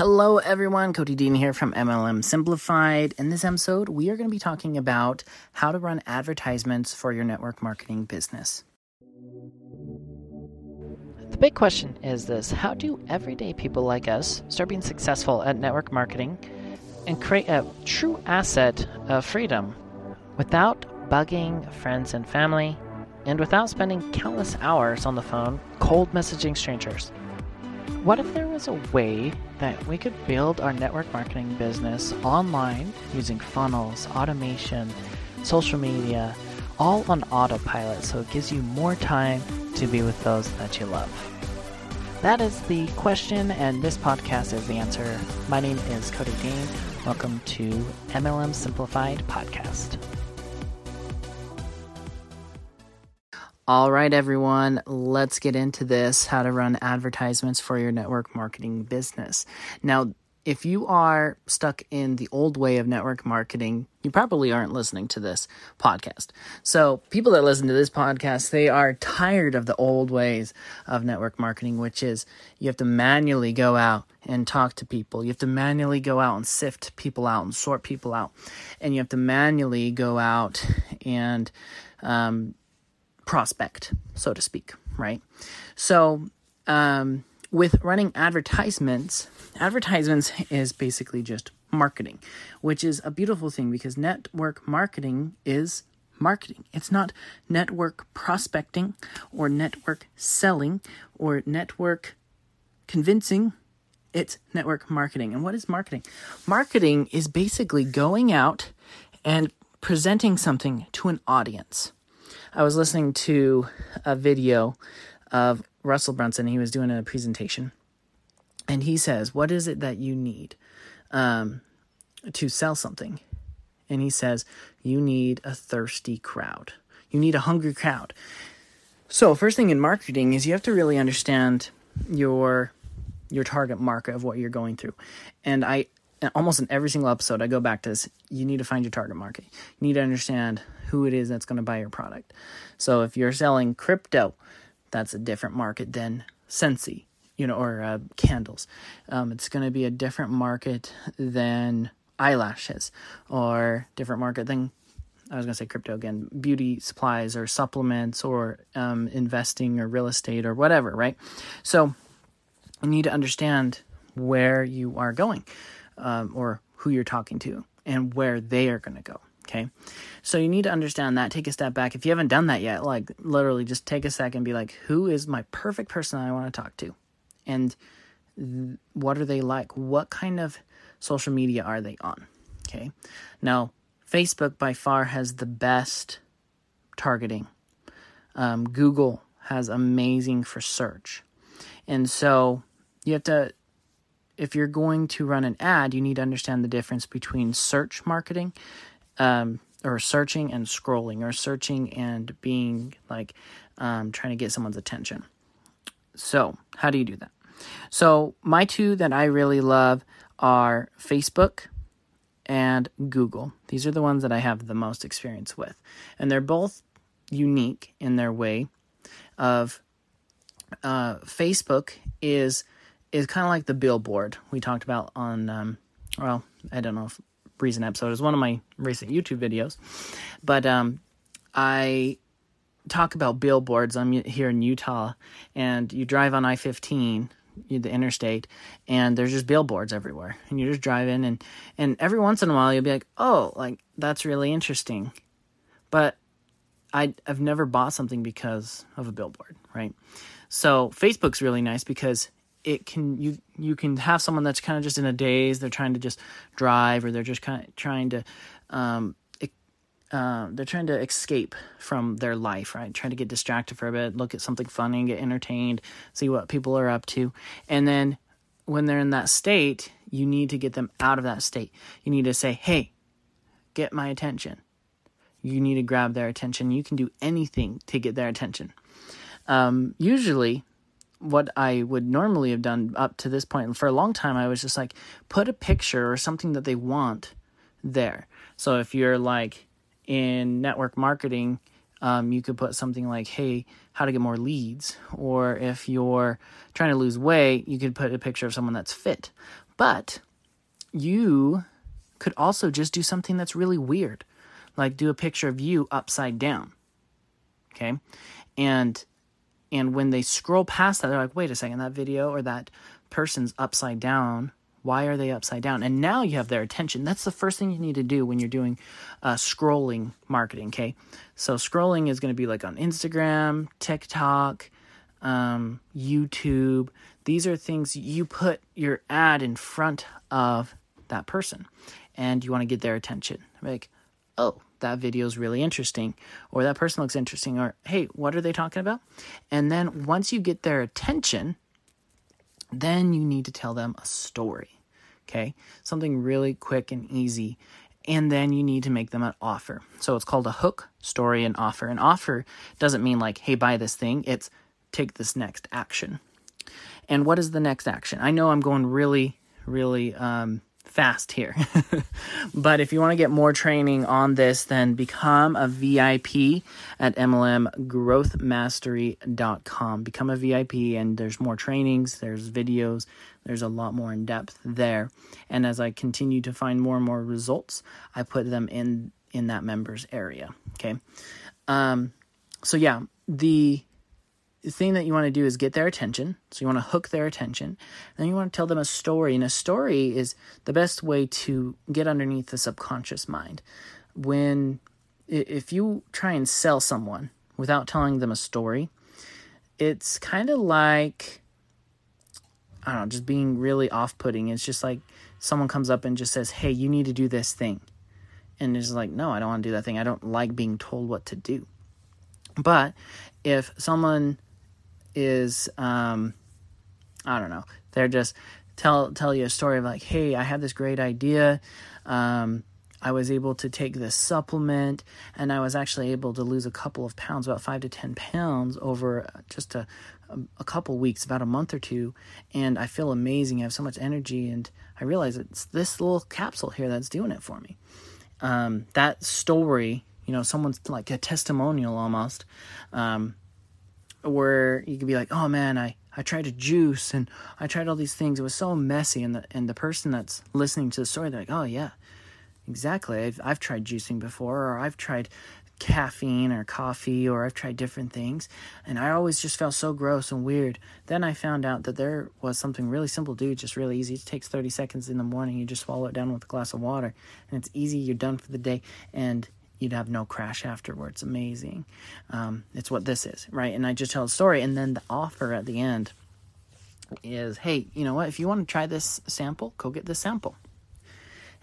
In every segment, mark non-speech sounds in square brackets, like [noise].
Hello, everyone. Cody Dean here from MLM Simplified. In this episode, we are going to be talking about how to run advertisements for your network marketing business. The big question is this How do everyday people like us start being successful at network marketing and create a true asset of freedom without bugging friends and family and without spending countless hours on the phone cold messaging strangers? What if there was a way that we could build our network marketing business online using funnels, automation, social media, all on autopilot so it gives you more time to be with those that you love? That is the question, and this podcast is the answer. My name is Cody Dean. Welcome to MLM Simplified Podcast. All right, everyone, let's get into this how to run advertisements for your network marketing business. Now, if you are stuck in the old way of network marketing, you probably aren't listening to this podcast. So, people that listen to this podcast, they are tired of the old ways of network marketing, which is you have to manually go out and talk to people. You have to manually go out and sift people out and sort people out. And you have to manually go out and um, prospect, so to speak, right? So, um, with running advertisements, advertisements is basically just marketing, which is a beautiful thing because network marketing is marketing. It's not network prospecting or network selling or network convincing. It's network marketing. And what is marketing? Marketing is basically going out and presenting something to an audience. I was listening to a video of Russell Brunson. He was doing a presentation, and he says, "What is it that you need um, to sell something?" And he says, "You need a thirsty crowd. You need a hungry crowd." So, first thing in marketing is you have to really understand your your target market of what you're going through. And I almost in every single episode I go back to this, you need to find your target market. You need to understand who it is that's going to buy your product. So if you're selling crypto, that's a different market than Scentsy, you know, or uh, candles. Um, it's going to be a different market than eyelashes, or different market than I was going to say crypto again, beauty supplies or supplements or um, investing or real estate or whatever, right? So you need to understand where you are going um, or who you're talking to and where they are going to go. Okay. So you need to understand that. Take a step back. If you haven't done that yet, like literally just take a second and be like, who is my perfect person I want to talk to? And th- what are they like? What kind of social media are they on? Okay. Now, Facebook by far has the best targeting. Um, Google has amazing for search. And so you have to if you're going to run an ad, you need to understand the difference between search marketing, um, or searching and scrolling, or searching and being like um, trying to get someone's attention. So, how do you do that? So, my two that I really love are Facebook and Google. These are the ones that I have the most experience with. And they're both unique in their way of uh, Facebook is is kind of like the billboard we talked about on, um, well, I don't know if recent episode is one of my recent YouTube videos, but um, I talk about billboards. I'm here in Utah, and you drive on I 15, the interstate, and there's just billboards everywhere, and you're just driving, and and every once in a while you'll be like, oh, like that's really interesting, but I I've never bought something because of a billboard, right? So Facebook's really nice because it can you you can have someone that's kind of just in a daze they're trying to just drive or they're just kind of trying to um uh, they're trying to escape from their life right? Trying to get distracted for a bit look at something funny and get entertained see what people are up to. And then when they're in that state you need to get them out of that state. You need to say hey get my attention. You need to grab their attention. You can do anything to get their attention. Um, usually what I would normally have done up to this point. For a long time, I was just like, put a picture or something that they want there. So if you're like in network marketing, um, you could put something like, hey, how to get more leads. Or if you're trying to lose weight, you could put a picture of someone that's fit. But you could also just do something that's really weird, like do a picture of you upside down. Okay? And and when they scroll past that, they're like, wait a second, that video or that person's upside down. Why are they upside down? And now you have their attention. That's the first thing you need to do when you're doing uh, scrolling marketing. Okay, so scrolling is going to be like on Instagram, TikTok, um, YouTube. These are things you put your ad in front of that person, and you want to get their attention. Like, oh, that video is really interesting, or that person looks interesting, or hey, what are they talking about? And then once you get their attention, then you need to tell them a story. Okay, something really quick and easy. And then you need to make them an offer. So it's called a hook, story, and offer. An offer doesn't mean like, hey, buy this thing. It's take this next action. And what is the next action? I know I'm going really, really um, fast here. [laughs] but if you want to get more training on this, then become a VIP at MLMgrowthmastery.com. Become a VIP, and there's more trainings, there's videos, there's a lot more in depth there. And as I continue to find more and more results, I put them in in that members area. Okay. Um, so yeah, the thing that you want to do is get their attention. So you want to hook their attention. Then you want to tell them a story. And a story is the best way to get underneath the subconscious mind. When, if you try and sell someone without telling them a story, it's kind of like, I don't know, just being really off putting. It's just like someone comes up and just says, hey, you need to do this thing. And it's like, no, I don't want to do that thing. I don't like being told what to do. But if someone is um, I don't know. They're just tell tell you a story of like, hey, I had this great idea. Um, I was able to take this supplement, and I was actually able to lose a couple of pounds, about five to ten pounds, over just a a couple weeks, about a month or two, and I feel amazing. I have so much energy, and I realize it's this little capsule here that's doing it for me. Um, that story, you know, someone's like a testimonial almost. Um, where you could be like, oh man, I, I tried to juice and I tried all these things. It was so messy. And the, and the person that's listening to the story, they're like, oh yeah, exactly. I've, I've tried juicing before, or I've tried caffeine or coffee, or I've tried different things. And I always just felt so gross and weird. Then I found out that there was something really simple to do, just really easy. It takes 30 seconds in the morning. You just swallow it down with a glass of water and it's easy. You're done for the day. And you'd have no crash afterwards. Amazing. Um, it's what this is, right? And I just tell a story, and then the offer at the end is, hey, you know what? If you want to try this sample, go get this sample.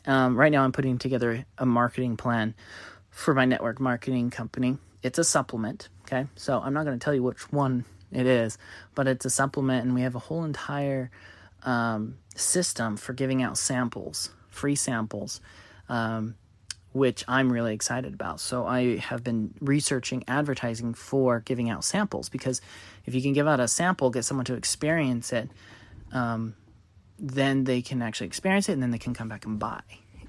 Um, right now, I'm putting together a marketing plan for my network marketing company. It's a supplement, okay? So I'm not going to tell you which one it is, but it's a supplement, and we have a whole entire um, system for giving out samples, free samples. Um, which I'm really excited about. So I have been researching advertising for giving out samples because if you can give out a sample, get someone to experience it, um, then they can actually experience it and then they can come back and buy.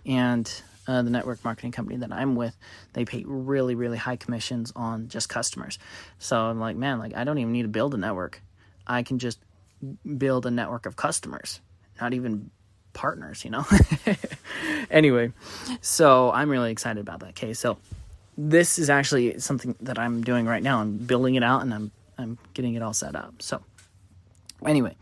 And uh, the network marketing company that I'm with, they pay really, really high commissions on just customers. So I'm like, man, like I don't even need to build a network. I can just build a network of customers, not even partners, you know? [laughs] anyway, so I'm really excited about that case. So this is actually something that I'm doing right now. I'm building it out and I'm I'm getting it all set up. So anyway,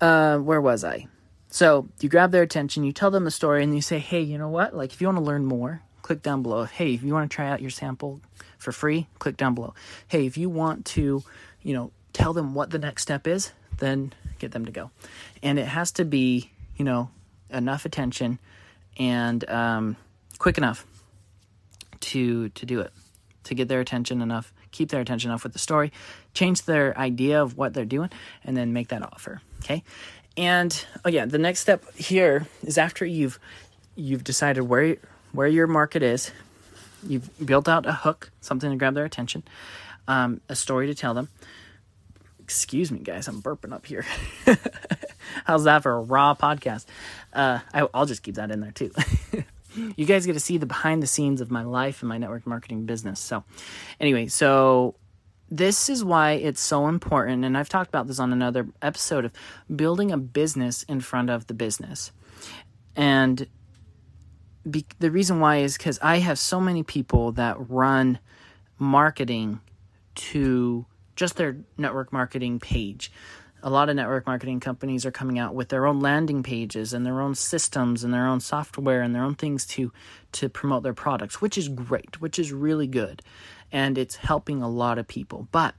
uh, where was I? So you grab their attention, you tell them a story, and you say, "Hey, you know what? Like, if you want to learn more, click down below. Hey, if you want to try out your sample for free, click down below. Hey, if you want to, you know, tell them what the next step is, then get them to go. And it has to be you know, enough attention and um, quick enough to to do it, to get their attention enough, keep their attention enough with the story, change their idea of what they're doing, and then make that offer. Okay, and oh yeah, the next step here is after you've you've decided where where your market is, you've built out a hook, something to grab their attention, um, a story to tell them. Excuse me, guys, I'm burping up here. [laughs] How's that for a raw podcast? Uh, I, will just keep that in there too. [laughs] you guys get to see the behind the scenes of my life and my network marketing business. So, anyway, so this is why it's so important. And I've talked about this on another episode of building a business in front of the business. And be, the reason why is because I have so many people that run marketing to just their network marketing page. A lot of network marketing companies are coming out with their own landing pages and their own systems and their own software and their own things to to promote their products, which is great, which is really good. And it's helping a lot of people. But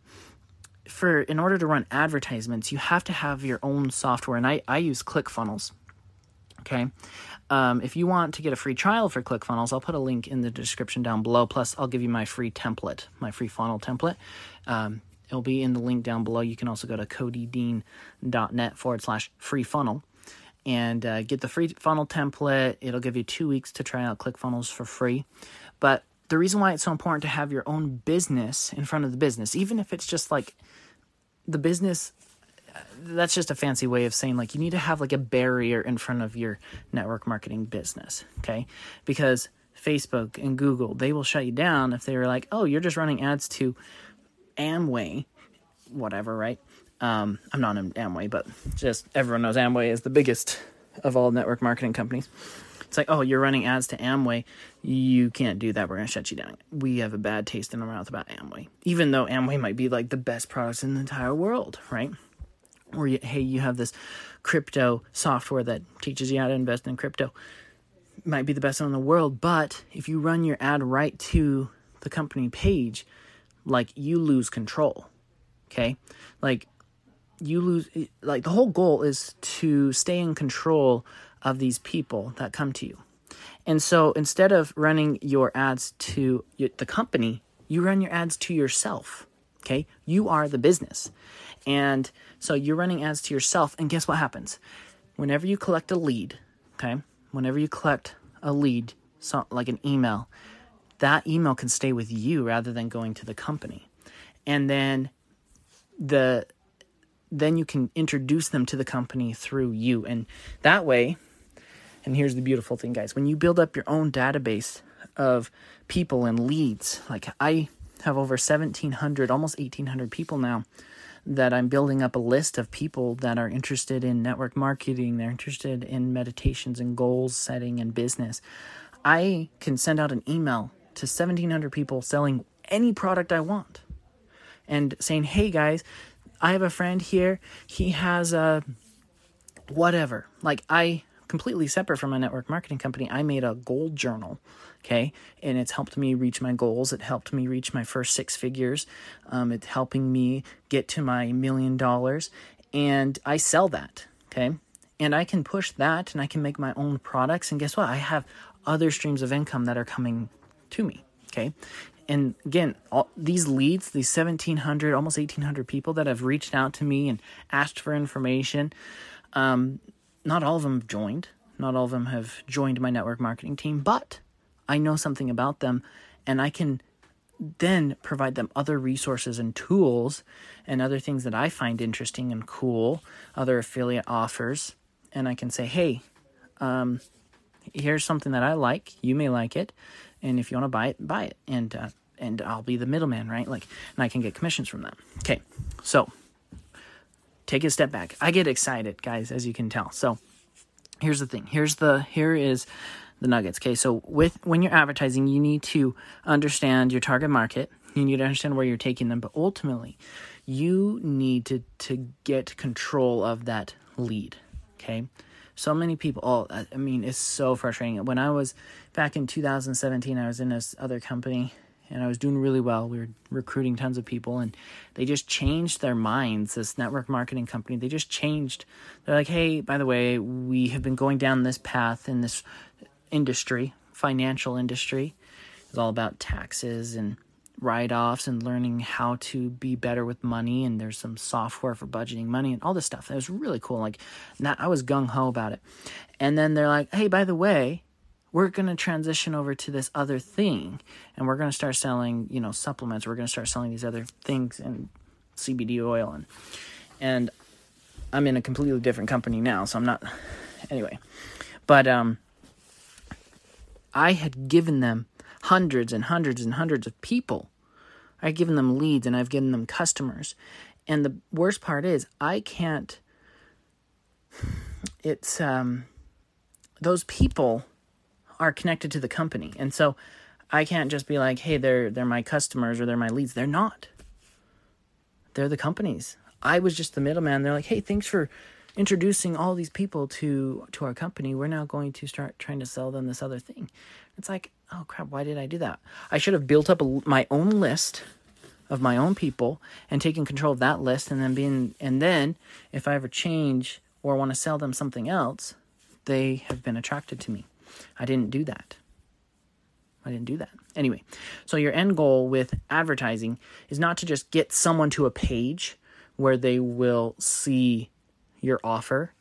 for in order to run advertisements, you have to have your own software. And I, I use ClickFunnels. Okay. Um, if you want to get a free trial for ClickFunnels, I'll put a link in the description down below. Plus, I'll give you my free template, my free funnel template. Um, it'll be in the link down below. You can also go to codydean.net forward slash free funnel and uh, get the free funnel template. It'll give you two weeks to try out ClickFunnels for free. But the reason why it's so important to have your own business in front of the business, even if it's just like the business that's just a fancy way of saying like you need to have like a barrier in front of your network marketing business, okay? Because Facebook and Google, they will shut you down if they were like, "Oh, you're just running ads to Amway, whatever, right?" Um, I'm not in Amway, but just everyone knows Amway is the biggest of all network marketing companies. It's like, oh, you're running ads to Amway. You can't do that. We're going to shut you down. We have a bad taste in our mouth about Amway, even though Amway might be like the best products in the entire world, right? or hey, you have this crypto software that teaches you how to invest in crypto. Might be the best in the world, but if you run your ad right to the company page, like you lose control. Okay? Like you lose like the whole goal is to stay in control of these people that come to you. And so instead of running your ads to the company, you run your ads to yourself. Okay? You are the business. And so you're running ads to yourself, and guess what happens? Whenever you collect a lead, okay, whenever you collect a lead, so, like an email, that email can stay with you rather than going to the company. And then the then you can introduce them to the company through you. And that way, and here's the beautiful thing, guys, when you build up your own database of people and leads, like I have over 1700, almost 1800 people now that I'm building up a list of people that are interested in network marketing, they're interested in meditations and goals setting and business. I can send out an email to 1700 people selling any product I want and saying, "Hey guys, I have a friend here. He has a whatever." Like I completely separate from my network marketing company, I made a goal journal. Okay. And it's helped me reach my goals. It helped me reach my first six figures. Um, it's helping me get to my million dollars. And I sell that. Okay. And I can push that and I can make my own products. And guess what? I have other streams of income that are coming to me. Okay. And again, all these leads, these 1700, almost 1800 people that have reached out to me and asked for information, um, not all of them have joined. Not all of them have joined my network marketing team, but I know something about them and I can then provide them other resources and tools and other things that I find interesting and cool, other affiliate offers. And I can say, hey, um, here's something that I like. You may like it. And if you want to buy it, buy it. And, uh, and I'll be the middleman, right? Like, and I can get commissions from that. Okay. So take a step back. I get excited, guys, as you can tell. So here's the thing. Here's the here is the nuggets. Okay, so with when you're advertising, you need to understand your target market. You need to understand where you're taking them, but ultimately, you need to to get control of that lead. Okay, so many people. Oh, I mean, it's so frustrating. When I was back in 2017, I was in this other company and I was doing really well. We were recruiting tons of people, and they just changed their minds. This network marketing company, they just changed. They're like, hey, by the way, we have been going down this path in this industry, financial industry. It's all about taxes and write offs and learning how to be better with money. And there's some software for budgeting money and all this stuff. It was really cool. Like, not, I was gung ho about it. And then they're like, hey, by the way, we're going to transition over to this other thing and we're going to start selling you know supplements we're going to start selling these other things and cbd oil and and i'm in a completely different company now so i'm not anyway but um i had given them hundreds and hundreds and hundreds of people I've given them leads and I've given them customers. And the worst part is I can't [sighs] it's um those people are connected to the company. And so I can't just be like, "Hey, they're they're my customers or they're my leads." They're not. They're the companies. I was just the middleman. They're like, "Hey, thanks for introducing all these people to to our company. We're now going to start trying to sell them this other thing." It's like, "Oh crap, why did I do that?" I should have built up a, my own list of my own people and taken control of that list and then being and then if I ever change or want to sell them something else, they have been attracted to me. I didn't do that. I didn't do that. Anyway, so your end goal with advertising is not to just get someone to a page where they will see your offer.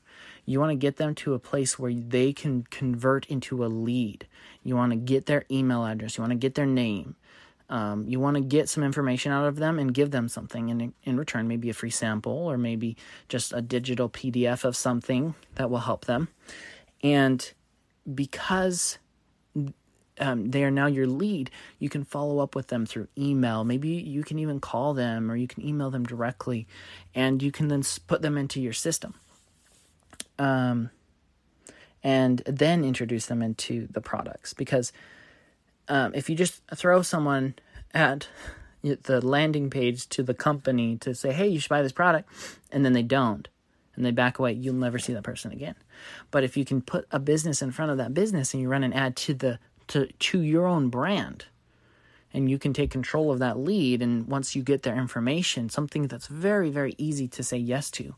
You want to get them to a place where they can convert into a lead. You want to get their email address. You want to get their name. Um, you want to get some information out of them and give them something in, in return, maybe a free sample or maybe just a digital PDF of something that will help them. And because um, they are now your lead, you can follow up with them through email. Maybe you can even call them or you can email them directly and you can then put them into your system. Um, and then introduce them into the products because um, if you just throw someone at the landing page to the company to say, hey, you should buy this product, and then they don't, and they back away, you'll never see that person again. But if you can put a business in front of that business and you run an ad to the to to your own brand, and you can take control of that lead, and once you get their information, something that's very very easy to say yes to.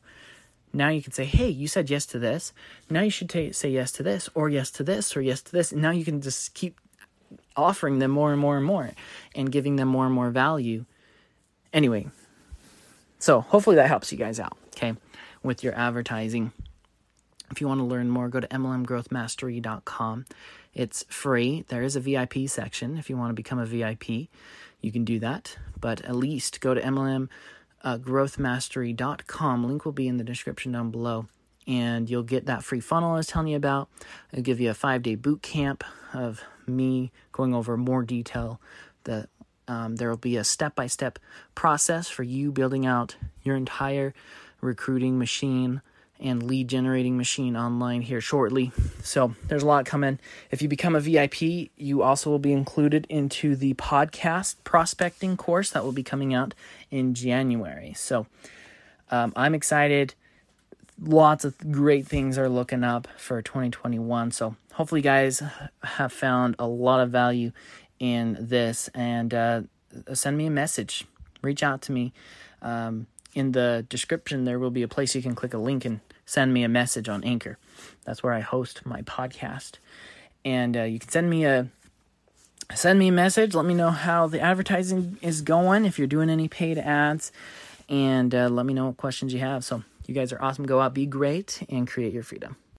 Now you can say, "Hey, you said yes to this. Now you should t- say yes to this, or yes to this, or yes to this." And now you can just keep offering them more and more and more and giving them more and more value. Anyway, so hopefully that helps you guys out, okay, with your advertising. If you want to learn more, go to MLMgrowthmastery.com. It's free. There is a VIP section. If you want to become a VIP, you can do that. But at least go to MLMgrowthmastery.com. Link will be in the description down below. And you'll get that free funnel I was telling you about. It'll give you a five day boot camp of me going over more detail. That um, there will be a step by step process for you building out your entire recruiting machine and lead generating machine online here shortly. So there's a lot coming. If you become a VIP, you also will be included into the podcast prospecting course that will be coming out in January. So um, I'm excited. Lots of great things are looking up for 2021. So hopefully, you guys have found a lot of value in this and uh, send me a message. Reach out to me. Um, in the description, there will be a place you can click a link and send me a message on Anchor. That's where I host my podcast. And uh, you can send me a send me a message. Let me know how the advertising is going. If you're doing any paid ads, and uh, let me know what questions you have. So you guys are awesome. Go out, be great, and create your freedom.